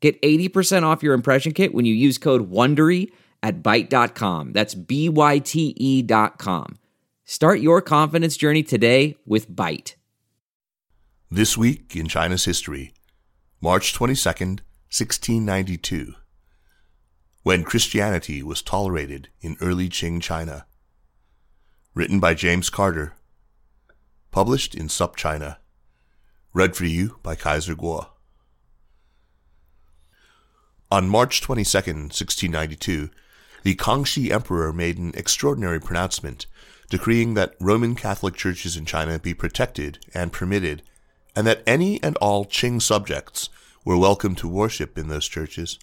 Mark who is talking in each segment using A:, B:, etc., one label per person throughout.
A: Get 80% off your impression kit when you use code WONDERY at Byte.com. That's B-Y-T-E dot com. Start your confidence journey today with Byte.
B: This week in China's history, March 22nd, 1692. When Christianity was tolerated in early Qing China. Written by James Carter. Published in SupChina. Read for you by Kaiser Kuo. On March 22, 1692, the Kangxi Emperor made an extraordinary pronouncement decreeing that Roman Catholic churches in China be protected and permitted, and that any and all Qing subjects were welcome to worship in those churches.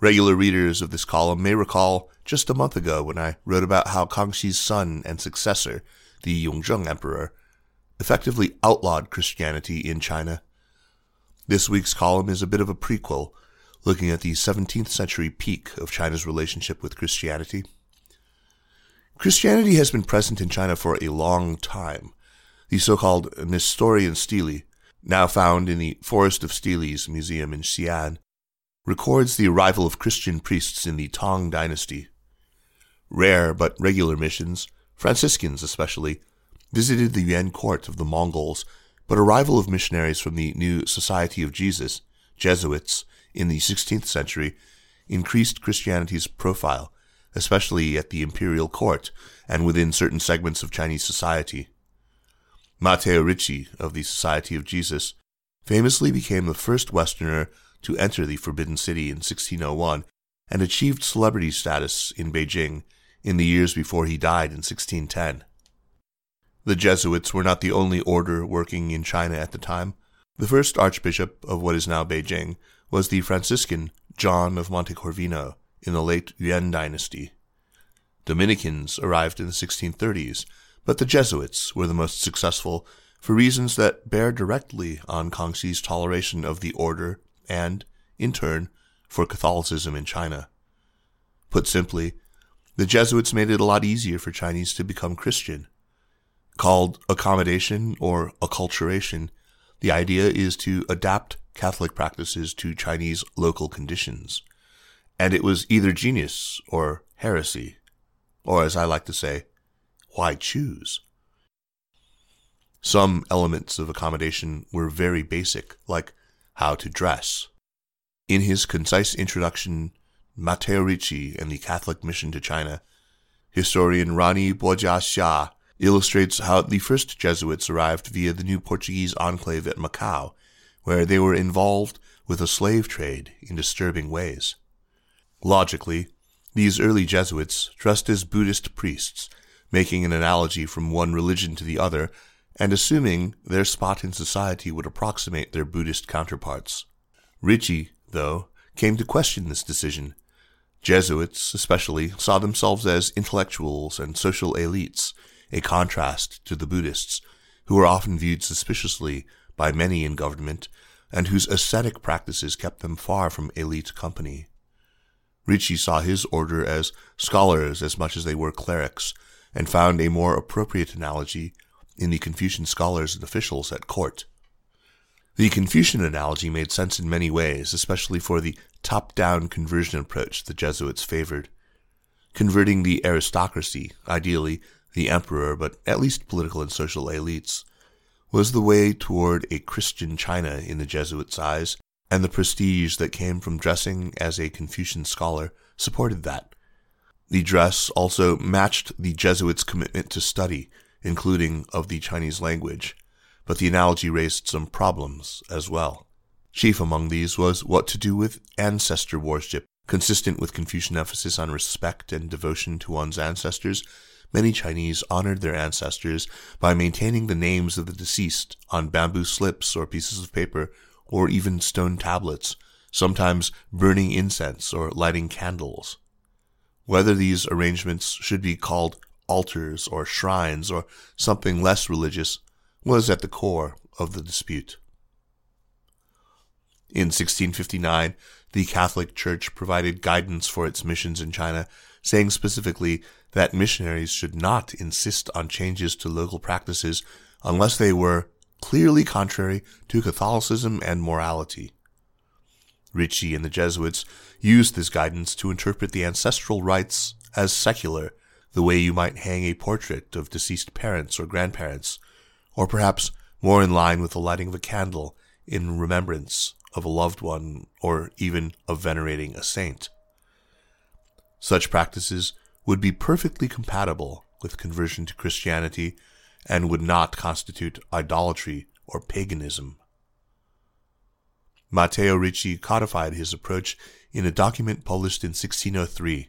B: Regular readers of this column may recall just a month ago when I wrote about how Kangxi's son and successor, the Yongzheng Emperor, effectively outlawed Christianity in China this week's column is a bit of a prequel, looking at the 17th century peak of China's relationship with Christianity. Christianity has been present in China for a long time. The so-called Nestorian stele, now found in the Forest of Steles Museum in Xi'an, records the arrival of Christian priests in the Tang dynasty. Rare but regular missions, Franciscans especially, visited the Yuan court of the Mongols but arrival of missionaries from the new Society of Jesus, Jesuits, in the 16th century increased Christianity's profile, especially at the imperial court and within certain segments of Chinese society. Matteo Ricci of the Society of Jesus famously became the first Westerner to enter the Forbidden City in 1601 and achieved celebrity status in Beijing in the years before he died in 1610. The Jesuits were not the only order working in China at the time. The first archbishop of what is now Beijing was the Franciscan John of Montecorvino in the late Yuan dynasty. Dominicans arrived in the 1630s, but the Jesuits were the most successful for reasons that bear directly on Kangxi's toleration of the order and, in turn, for Catholicism in China. Put simply, the Jesuits made it a lot easier for Chinese to become Christian called accommodation or acculturation, the idea is to adapt Catholic practices to Chinese local conditions. And it was either genius or heresy, or as I like to say, why choose? Some elements of accommodation were very basic, like how to dress. In his concise introduction, Matteo Ricci and the Catholic Mission to China, historian Ronnie Po-chia Hsia illustrates how the first Jesuits arrived via the new Portuguese enclave at Macau, where they were involved with a slave trade in disturbing ways. Logically, these early Jesuits dressed as Buddhist priests, making an analogy from one religion to the other, and assuming their spot in society would approximate their Buddhist counterparts. Ricci, though, came to question this decision. Jesuits, especially, saw themselves as intellectuals and social elites, a contrast to the Buddhists, who were often viewed suspiciously by many in government and whose ascetic practices kept them far from elite company. Ricci saw his order as scholars as much as they were clerics, and found a more appropriate analogy in the Confucian scholars and officials at court. The Confucian analogy made sense in many ways, especially for the top down conversion approach the Jesuits favored. Converting the aristocracy, ideally, the emperor, but at least political and social elites, was the way toward a Christian China in the Jesuits' eyes, and the prestige that came from dressing as a Confucian scholar supported that. The dress also matched the Jesuits' commitment to study, including of the Chinese language, but the analogy raised some problems as well. Chief among these was what to do with ancestor worship, consistent with Confucian emphasis on respect and devotion to one's ancestors, Many Chinese honored their ancestors by maintaining the names of the deceased on bamboo slips or pieces of paper or even stone tablets, sometimes burning incense or lighting candles. Whether these arrangements should be called altars or shrines or something less religious was at the core of the dispute. In 1659, the Catholic Church provided guidance for its missions in China, saying specifically that missionaries should not insist on changes to local practices unless they were clearly contrary to Catholicism and morality. Ricci and the Jesuits used this guidance to interpret the ancestral rites as secular, the way you might hang a portrait of deceased parents or grandparents, or perhaps more in line with the lighting of a candle in remembrance of a loved one or even of venerating a saint. Such practices would be perfectly compatible with conversion to Christianity and would not constitute idolatry or paganism. Matteo Ricci codified his approach in a document published in 1603.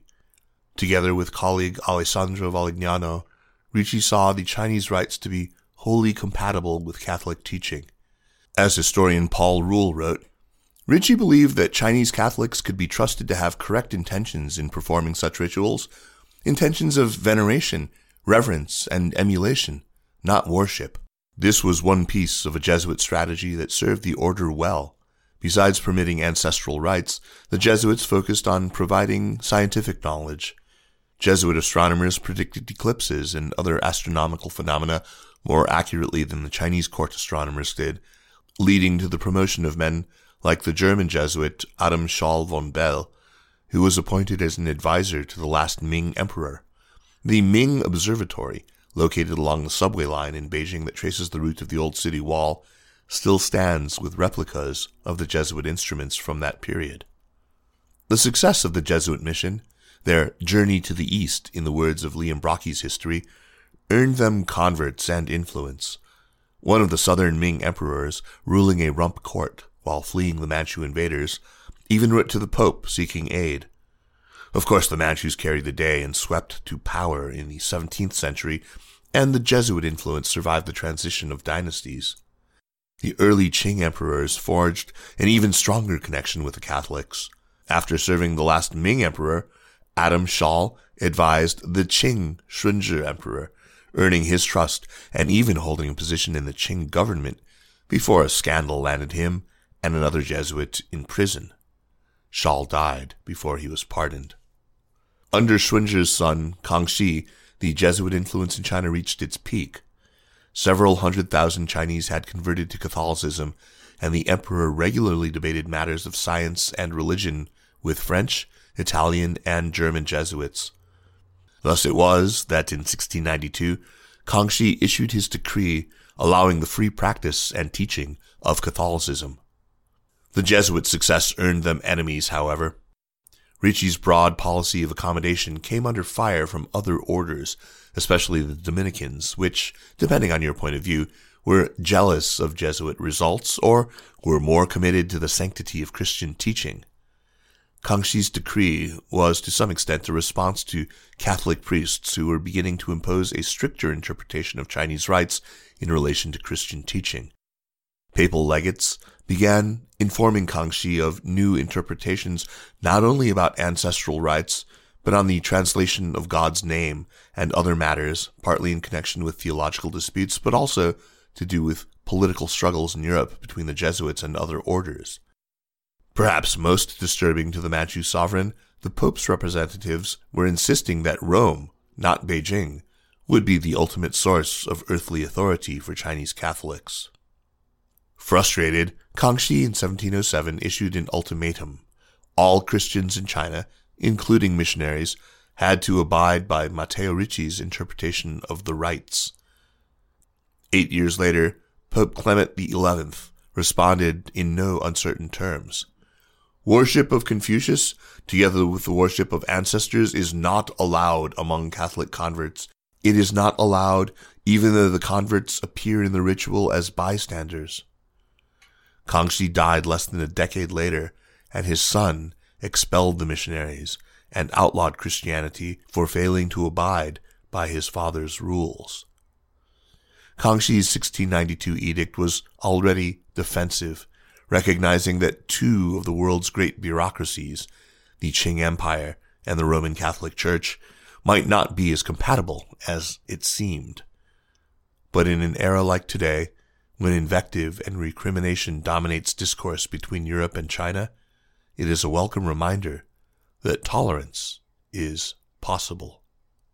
B: Together with colleague Alessandro Valignano, Ricci saw the Chinese rites to be wholly compatible with Catholic teaching. As historian Paul Rule wrote, Ricci believed that Chinese Catholics could be trusted to have correct intentions in performing such rituals, intentions of veneration, reverence, and emulation, not worship. This was one piece of a Jesuit strategy that served the order well. Besides permitting ancestral rites, the Jesuits focused on providing scientific knowledge. Jesuit astronomers predicted eclipses and other astronomical phenomena more accurately than the Chinese court astronomers did, leading to the promotion of men like the German Jesuit Adam Schall von Bell, who was appointed as an advisor to the last Ming emperor. The Ming Observatory, located along the subway line in Beijing that traces the route of the old city wall, still stands with replicas of the Jesuit instruments from that period. The success of the Jesuit mission, their journey to the east, in the words of Liam Brockey's history, earned them converts and influence. One of the southern Ming emperors, ruling a rump court, while fleeing the Manchu invaders, even wrote to the Pope seeking aid. Of course, the Manchus carried the day and swept to power in the 17th century, and the Jesuit influence survived the transition of dynasties. The early Qing emperors forged an even stronger connection with the Catholics. After serving the last Ming emperor, Adam Schall advised the Qing Shunzhi emperor, earning his trust and even holding a position in the Qing government before a scandal landed him and another Jesuit in prison. Schall died before he was pardoned. Under Shunzhi's son, Kangxi, the Jesuit influence in China reached its peak. Several hundred thousand Chinese had converted to Catholicism, and the emperor regularly debated matters of science and religion with French, Italian, and German Jesuits. Thus it was that in 1692, Kangxi issued his decree allowing the free practice and teaching of Catholicism. The Jesuit success earned them enemies, however. Ricci's broad policy of accommodation came under fire from other orders, especially the Dominicans, which, depending on your point of view, were jealous of Jesuit results or were more committed to the sanctity of Christian teaching. Kangxi's decree was to some extent a response to Catholic priests who were beginning to impose a stricter interpretation of Chinese rites in relation to Christian teaching. Papal legates began informing Kangxi of new interpretations not only about ancestral rites, but on the translation of God's name and other matters, partly in connection with theological disputes, but also to do with political struggles in Europe between the Jesuits and other orders. Perhaps most disturbing to the Manchu sovereign, the Pope's representatives were insisting that Rome, not Beijing, would be the ultimate source of earthly authority for Chinese Catholics. Frustrated, Kangxi in 1707 issued an ultimatum. All Christians in China, including missionaries, had to abide by Matteo Ricci's interpretation of the rites. Eight years later, Pope Clement XI responded in no uncertain terms. Worship of Confucius, together with the worship of ancestors, is not allowed among Catholic converts. It is not allowed even though the converts appear in the ritual as bystanders. Kangxi died less than a decade later, and his son expelled the missionaries and outlawed Christianity for failing to abide by his father's rules. Kangxi's 1692 edict was already defensive, recognizing that two of the world's great bureaucracies, the Qing Empire and the Roman Catholic Church, might not be as compatible as it seemed. But in an era like today, when invective and recrimination dominates discourse between Europe and China, it is a welcome reminder that tolerance is possible.